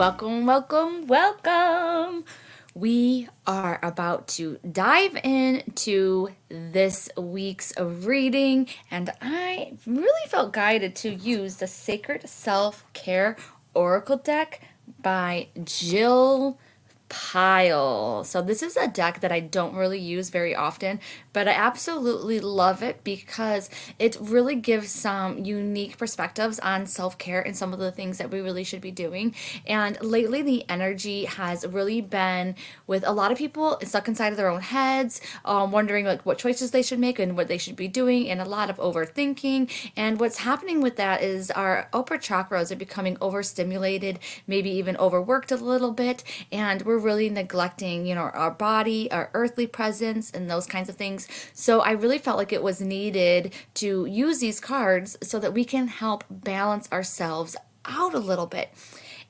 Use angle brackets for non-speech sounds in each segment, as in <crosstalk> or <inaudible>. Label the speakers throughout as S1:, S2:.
S1: Welcome, welcome, welcome. We are about to dive into this week's reading, and I really felt guided to use the Sacred Self Care Oracle deck by Jill Pyle. So this is a deck that I don't really use very often, but I absolutely love it because it really gives some unique perspectives on self-care and some of the things that we really should be doing. And lately the energy has really been with a lot of people stuck inside of their own heads, um, wondering like what choices they should make and what they should be doing and a lot of overthinking. And what's happening with that is our upper chakras are becoming overstimulated, maybe even overworked a little bit, and we're really neglecting, you know, our body, our earthly presence, and those kinds of things. So I really felt like it was needed to use these cards so that we can help balance ourselves out a little bit.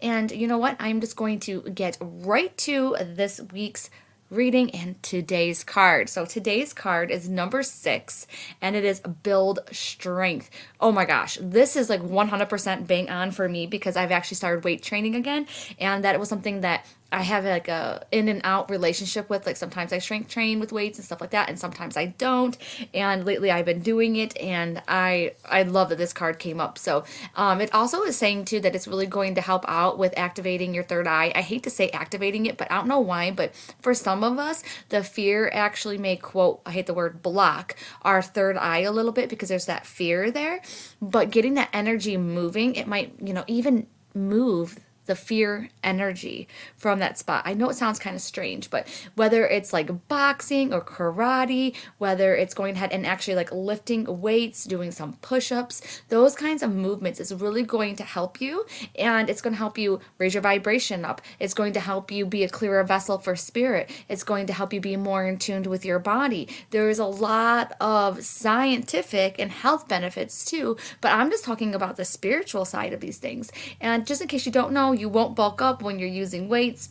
S1: And you know what? I'm just going to get right to this week's reading and today's card. So today's card is number six and it is build strength. Oh my gosh, this is like 100% bang on for me because I've actually started weight training again and that was something that I have like a in and out relationship with like sometimes I strength train with weights and stuff like that and sometimes I don't and lately I've been doing it and I I love that this card came up. So um, it also is saying too that it's really going to help out with activating your third eye. I hate to say activating it but I don't know why but for some of us the fear actually may quote I hate the word block our third eye a little bit because there's that fear there but getting that energy moving it might you know even move the fear energy from that spot. I know it sounds kind of strange, but whether it's like boxing or karate, whether it's going ahead and actually like lifting weights, doing some push ups, those kinds of movements is really going to help you and it's going to help you raise your vibration up. It's going to help you be a clearer vessel for spirit. It's going to help you be more in tune with your body. There is a lot of scientific and health benefits too, but I'm just talking about the spiritual side of these things. And just in case you don't know, you won't bulk up when you're using weights.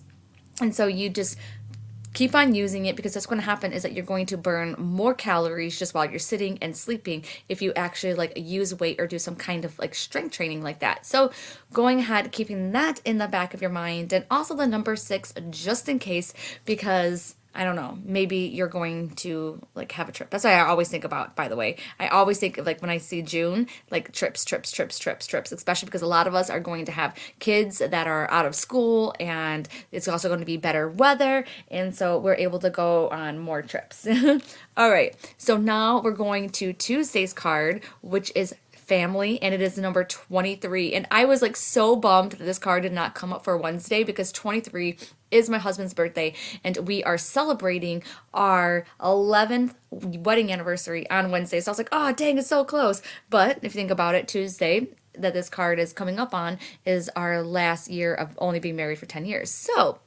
S1: And so you just keep on using it because what's going to happen is that you're going to burn more calories just while you're sitting and sleeping if you actually like use weight or do some kind of like strength training like that. So going ahead, keeping that in the back of your mind and also the number six just in case because I don't know, maybe you're going to like have a trip. That's what I always think about, by the way. I always think of like when I see June, like trips, trips, trips, trips, trips, especially because a lot of us are going to have kids that are out of school and it's also going to be better weather. And so we're able to go on more trips. <laughs> All right. So now we're going to Tuesday's card, which is family and it is number 23 and i was like so bummed that this card did not come up for wednesday because 23 is my husband's birthday and we are celebrating our 11th wedding anniversary on wednesday. So i was like oh dang it's so close. But if you think about it tuesday that this card is coming up on is our last year of only being married for 10 years. So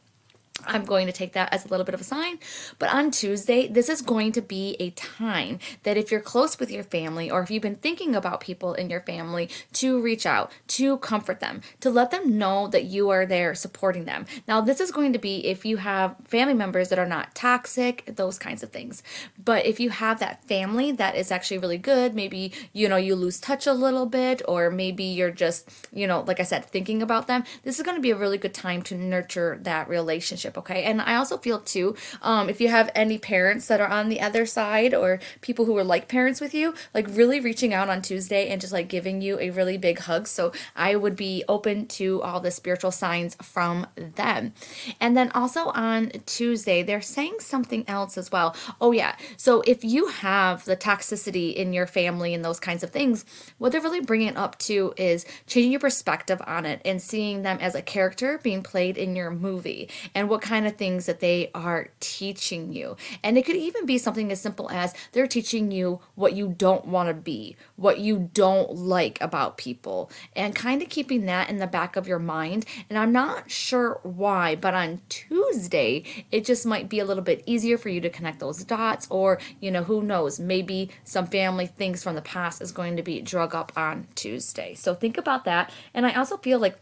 S1: I'm going to take that as a little bit of a sign. But on Tuesday, this is going to be a time that if you're close with your family or if you've been thinking about people in your family, to reach out, to comfort them, to let them know that you are there supporting them. Now, this is going to be if you have family members that are not toxic, those kinds of things. But if you have that family that is actually really good, maybe, you know, you lose touch a little bit, or maybe you're just, you know, like I said, thinking about them, this is going to be a really good time to nurture that relationship relationship, okay? And I also feel too, um, if you have any parents that are on the other side or people who are like parents with you, like really reaching out on Tuesday and just like giving you a really big hug. So I would be open to all the spiritual signs from them. And then also on Tuesday, they're saying something else as well. Oh, yeah. So if you have the toxicity in your family and those kinds of things, what they're really bringing up to is changing your perspective on it and seeing them as a character being played in your movie and what kind of things that they are teaching you. And it could even be something as simple as they're teaching you what you don't want to be, what you don't like about people, and kind of keeping that in the back of your mind. And I'm not sure why, but on Tuesday, it just might be a little bit easier for you to connect those dots, or, you know, who knows, maybe some family things from the past is going to be drug up on Tuesday. So think about that. And I also feel like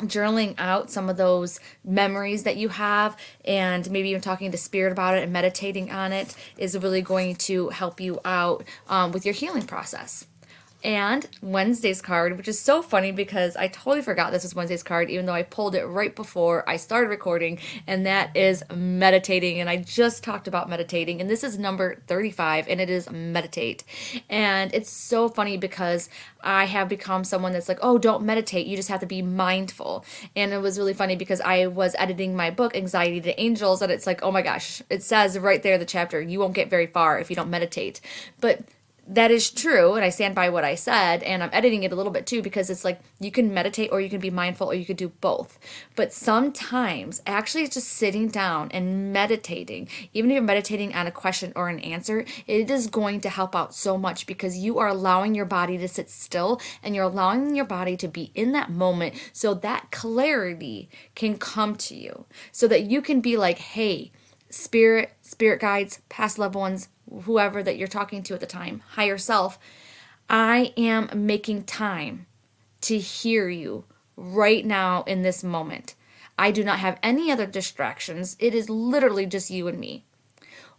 S1: journaling out some of those memories that you have and maybe even talking to spirit about it and meditating on it is really going to help you out um, with your healing process and Wednesday's card, which is so funny because I totally forgot this was Wednesday's card, even though I pulled it right before I started recording, and that is meditating. And I just talked about meditating, and this is number 35, and it is meditate. And it's so funny because I have become someone that's like, oh, don't meditate, you just have to be mindful. And it was really funny because I was editing my book, Anxiety to Angels, and it's like, oh my gosh, it says right there the chapter, you won't get very far if you don't meditate. But that is true and i stand by what i said and i'm editing it a little bit too because it's like you can meditate or you can be mindful or you could do both. But sometimes actually just sitting down and meditating even if you're meditating on a question or an answer it is going to help out so much because you are allowing your body to sit still and you're allowing your body to be in that moment so that clarity can come to you. So that you can be like hey spirit spirit guides past loved ones whoever that you're talking to at the time, higher self, I am making time to hear you right now in this moment. I do not have any other distractions. It is literally just you and me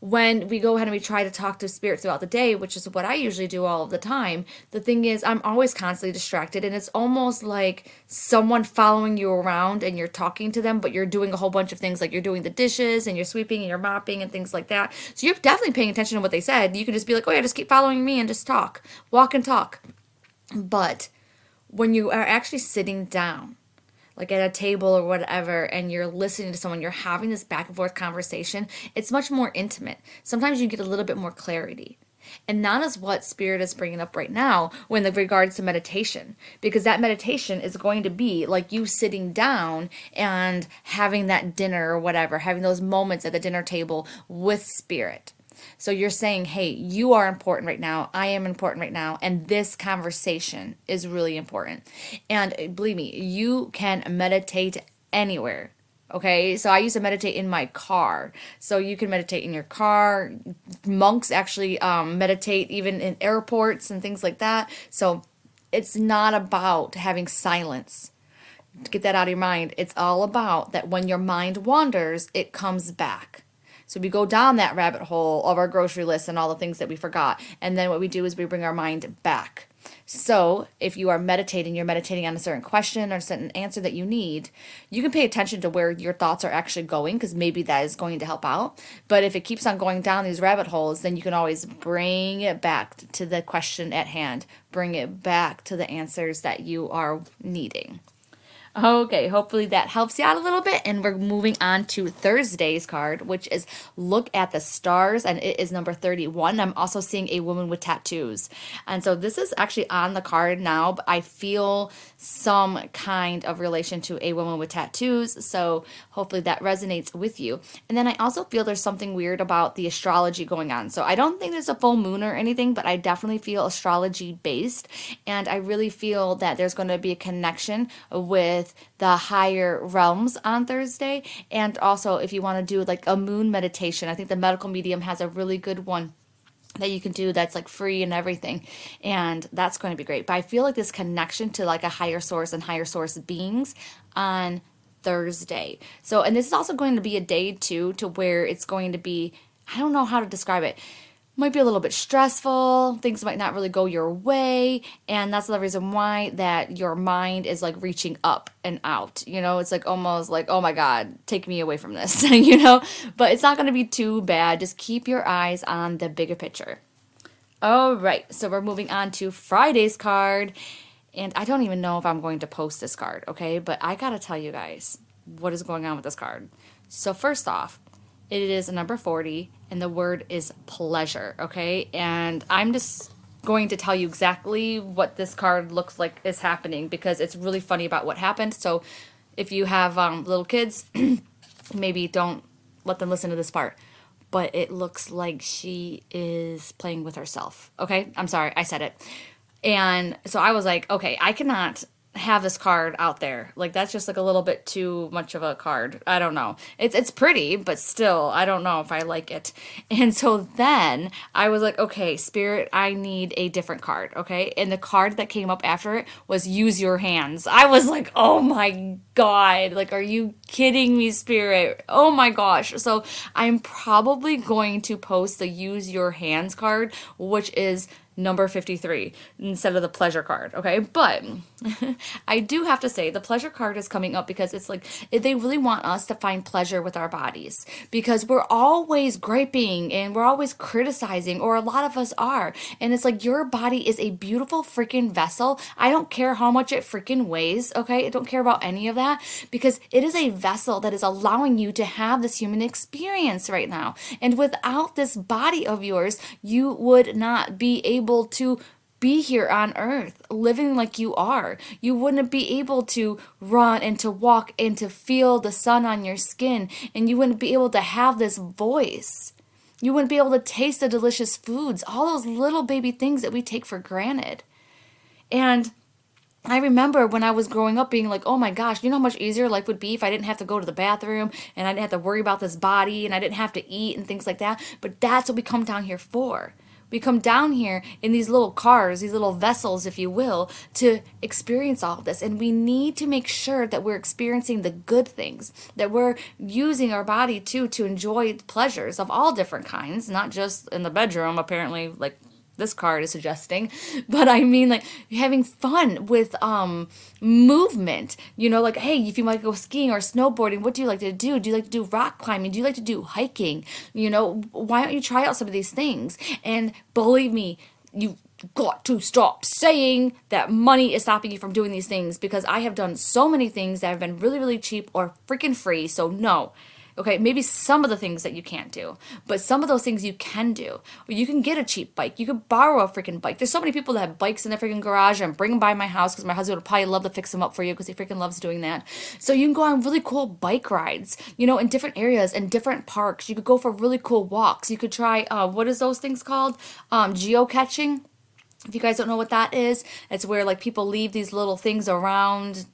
S1: when we go ahead and we try to talk to spirit throughout the day, which is what I usually do all of the time, the thing is, I'm always constantly distracted, and it's almost like someone following you around and you're talking to them, but you're doing a whole bunch of things like you're doing the dishes and you're sweeping and you're mopping and things like that. So you're definitely paying attention to what they said. You can just be like, oh, yeah, just keep following me and just talk, walk and talk. But when you are actually sitting down, like at a table or whatever and you're listening to someone you're having this back and forth conversation it's much more intimate. Sometimes you get a little bit more clarity. And that is what spirit is bringing up right now when the regards to meditation because that meditation is going to be like you sitting down and having that dinner or whatever having those moments at the dinner table with spirit so you're saying, hey, you are important right now. I am important right now. And this conversation is really important. And believe me, you can meditate anywhere. Okay, so I used to meditate in my car. So you can meditate in your car. Monks actually um, meditate even in airports and things like that. So it's not about having silence. Get that out of your mind. It's all about that when your mind wanders, it comes back. So we go down that rabbit hole of our grocery list and all the things that we forgot. And then what we do is we bring our mind back. So, if you are meditating, you're meditating on a certain question or a certain answer that you need, you can pay attention to where your thoughts are actually going because maybe that is going to help out. But if it keeps on going down these rabbit holes, then you can always bring it back to the question at hand, bring it back to the answers that you are needing. Okay, hopefully that helps you out a little bit. And we're moving on to Thursday's card, which is Look at the Stars, and it is number 31. I'm also seeing a woman with tattoos. And so this is actually on the card now, but I feel some kind of relation to a woman with tattoos. So hopefully that resonates with you. And then I also feel there's something weird about the astrology going on. So I don't think there's a full moon or anything, but I definitely feel astrology based. And I really feel that there's going to be a connection with with the higher realms on Thursday. And also, if you want to do like a moon meditation, I think the medical medium has a really good one that you can do that's like free and everything. And that's going to be great. But i feel like this connection to like a higher source and higher source beings on thursday. So and this is also going to be a day too to where it's going to be i don't know how to describe it might be a little bit stressful things might not really go your way and that's the reason why that your mind is like reaching up and out you know? It's like almost like oh my god take me away from this <laughs> you know? But it's not going to be too bad. Just keep your eyes on the bigger picture. All right so we're moving on to friday's card and i don't even know if i'm going to post this card okay? But i gotta tell you guys what is going on with this card. So first off it is a number 40 and the word is pleasure, okay? And I'm just going to tell you exactly what this card looks like is happening because it's really funny about what happened. So if you have um, little kids, <clears throat> maybe don't let them listen to this part. But it looks like she is playing with herself. Okay? I'm sorry, I said it. And so I was like, okay, I cannot have this card out there. Like that's just like a little bit too much of a card. I don't know. It's it's pretty, but still I don't know if I like it. <laughs> And so then I was like, okay, spirit, I need a different card, okay? And the card that came up after it was use your hands. I was like, "Oh my god. Like are you kidding me, spirit? Oh my gosh." So I'm probably going to post the use your hands card, which is number 53 instead of the pleasure card okay? But <laughs> i do have to say the pleasure card is coming up because it's like they really want us to find pleasure with our bodies because we're always griping and we're always criticizing or a lot of us are. And it's like your body is a beautiful freaking vessel. I don't care how much it freaking weighs okay? I don't care about any of that because it is a vessel that is allowing you to have this human experience right now. And without this body of yours you would not be able able to be here on earth living like you are. You wouldn't be able to run and to walk and to feel the sun on your skin, and you wouldn't be able to have this voice. You wouldn't be able to taste the delicious foods, all those little baby things that we take for granted. And I remember when I was growing up being like, oh my gosh, you know how much easier life would be if I didn't have to go to the bathroom and I didn't have to worry about this body and I didn't have to eat and things like that. But that's what we come down here for. We come down here in these little cars, these little vessels, if you will, to experience all of this. And we need to make sure that we're experiencing the good things, that we're using our body too to enjoy pleasures of all different kinds, not just in the bedroom, apparently, like this card is suggesting <laughs> but i mean like having fun with um movement you know like hey if you might go skiing or snowboarding what do you like to do? Do you like to do rock climbing? Do you like to do hiking? You know why don't you try out some of these things? And believe me you got to stop saying that money is stopping you from doing these things because I have done so many things that have been really, really cheap or freaking free. So, no, Okay, maybe some of the things that you can't do, but some of those things you can do. You can get a cheap bike. You could borrow a freaking bike. There's so many people that have bikes in their freaking garage and bring them by my house because my husband would probably love to fix them up for you because he freaking loves doing that. So you can go on really cool bike rides, you know, in different areas and different parks. You could go for really cool walks. You could try, uh, what is those things called? Um, geocaching. If you guys don't know what that is, it's where like people leave these little things around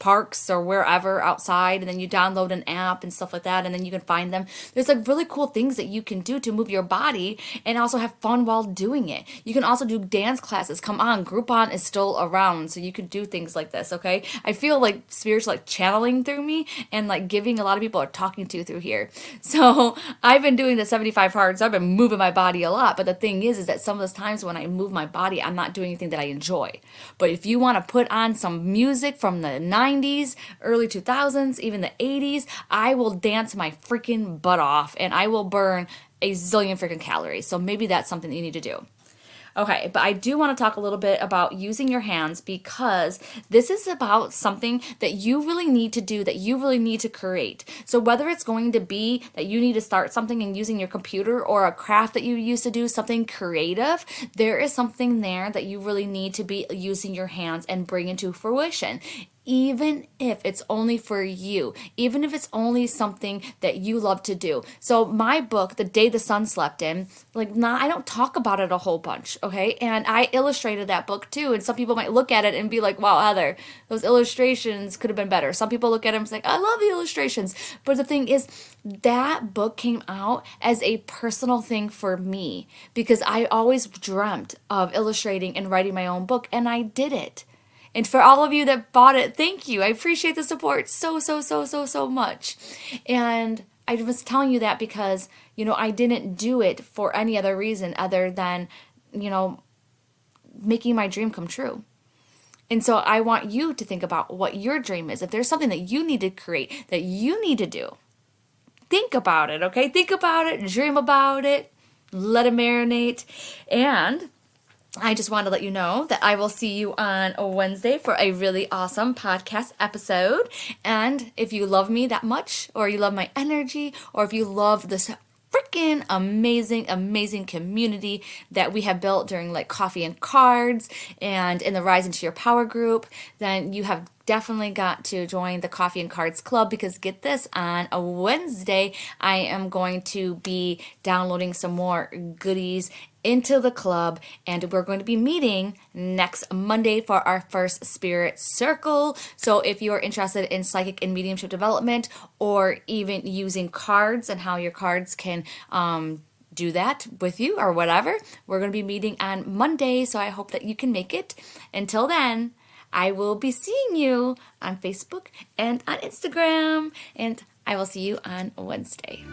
S1: parks or wherever outside and then you download an app and stuff like that and then you can find them. There's like really cool things that you can do to move your body and also have fun while doing it. You can also do dance classes. Come on groupon is still around so you can do things like this okay? I feel like spirits like channeling through me and like giving a lot of people are talking to through here. <laughs> So i've been doing the 75 hard so i've been moving my body a lot but the thing is is that some of those times when i move my body i'm not doing anything that i enjoy. But if you want to put on some music from the 90s 90s, early 2000s, even the 80s, I will dance my freaking butt off and I will burn a zillion freaking calories. So maybe that's something that you need to do. Okay, but I do want to talk a little bit about using your hands because this is about something that you really need to do, that you really need to create. So, whether it's going to be that you need to start something and using your computer or a craft that you used to do, something creative, there is something there that you really need to be using your hands and bring into fruition even if it's only for you, even if it's only something that you love to do. So my book, The Day the Sun Slept In, like not I don't talk about it a whole bunch, okay? And I illustrated that book too, and some people might look at it and be like, "Wow, Heather, those illustrations could have been better." Some people look at them and say, "I love the illustrations." But the thing is, that book came out as a personal thing for me because I always dreamt of illustrating and writing my own book, and I did it. And for all of you that bought it, thank you. I appreciate the support so, so, so, so, so much. And I was telling you that because, you know, I didn't do it for any other reason other than, you know, making my dream come true. And so I want you to think about what your dream is. If there's something that you need to create, that you need to do, think about it, okay? Think about it, dream about it, let it marinate. And I just want to let you know that I will see you on a Wednesday for a really awesome podcast episode. And if you love me that much, or you love my energy, or if you love this freaking amazing, amazing community that we have built during like coffee and cards and in the Rise into Your Power group, then you have definitely got to join the Coffee and Cards Club because get this on a Wednesday, I am going to be downloading some more goodies into the club and we're going to be meeting next Monday for our first spirit circle. So if you're interested in psychic and mediumship development or even using cards and how your cards can um, do that with you or whatever, we're going to be meeting on Monday. So I hope that you can make it. Until then, I will be seeing you on Facebook and on Instagram and I will see you on Wednesday.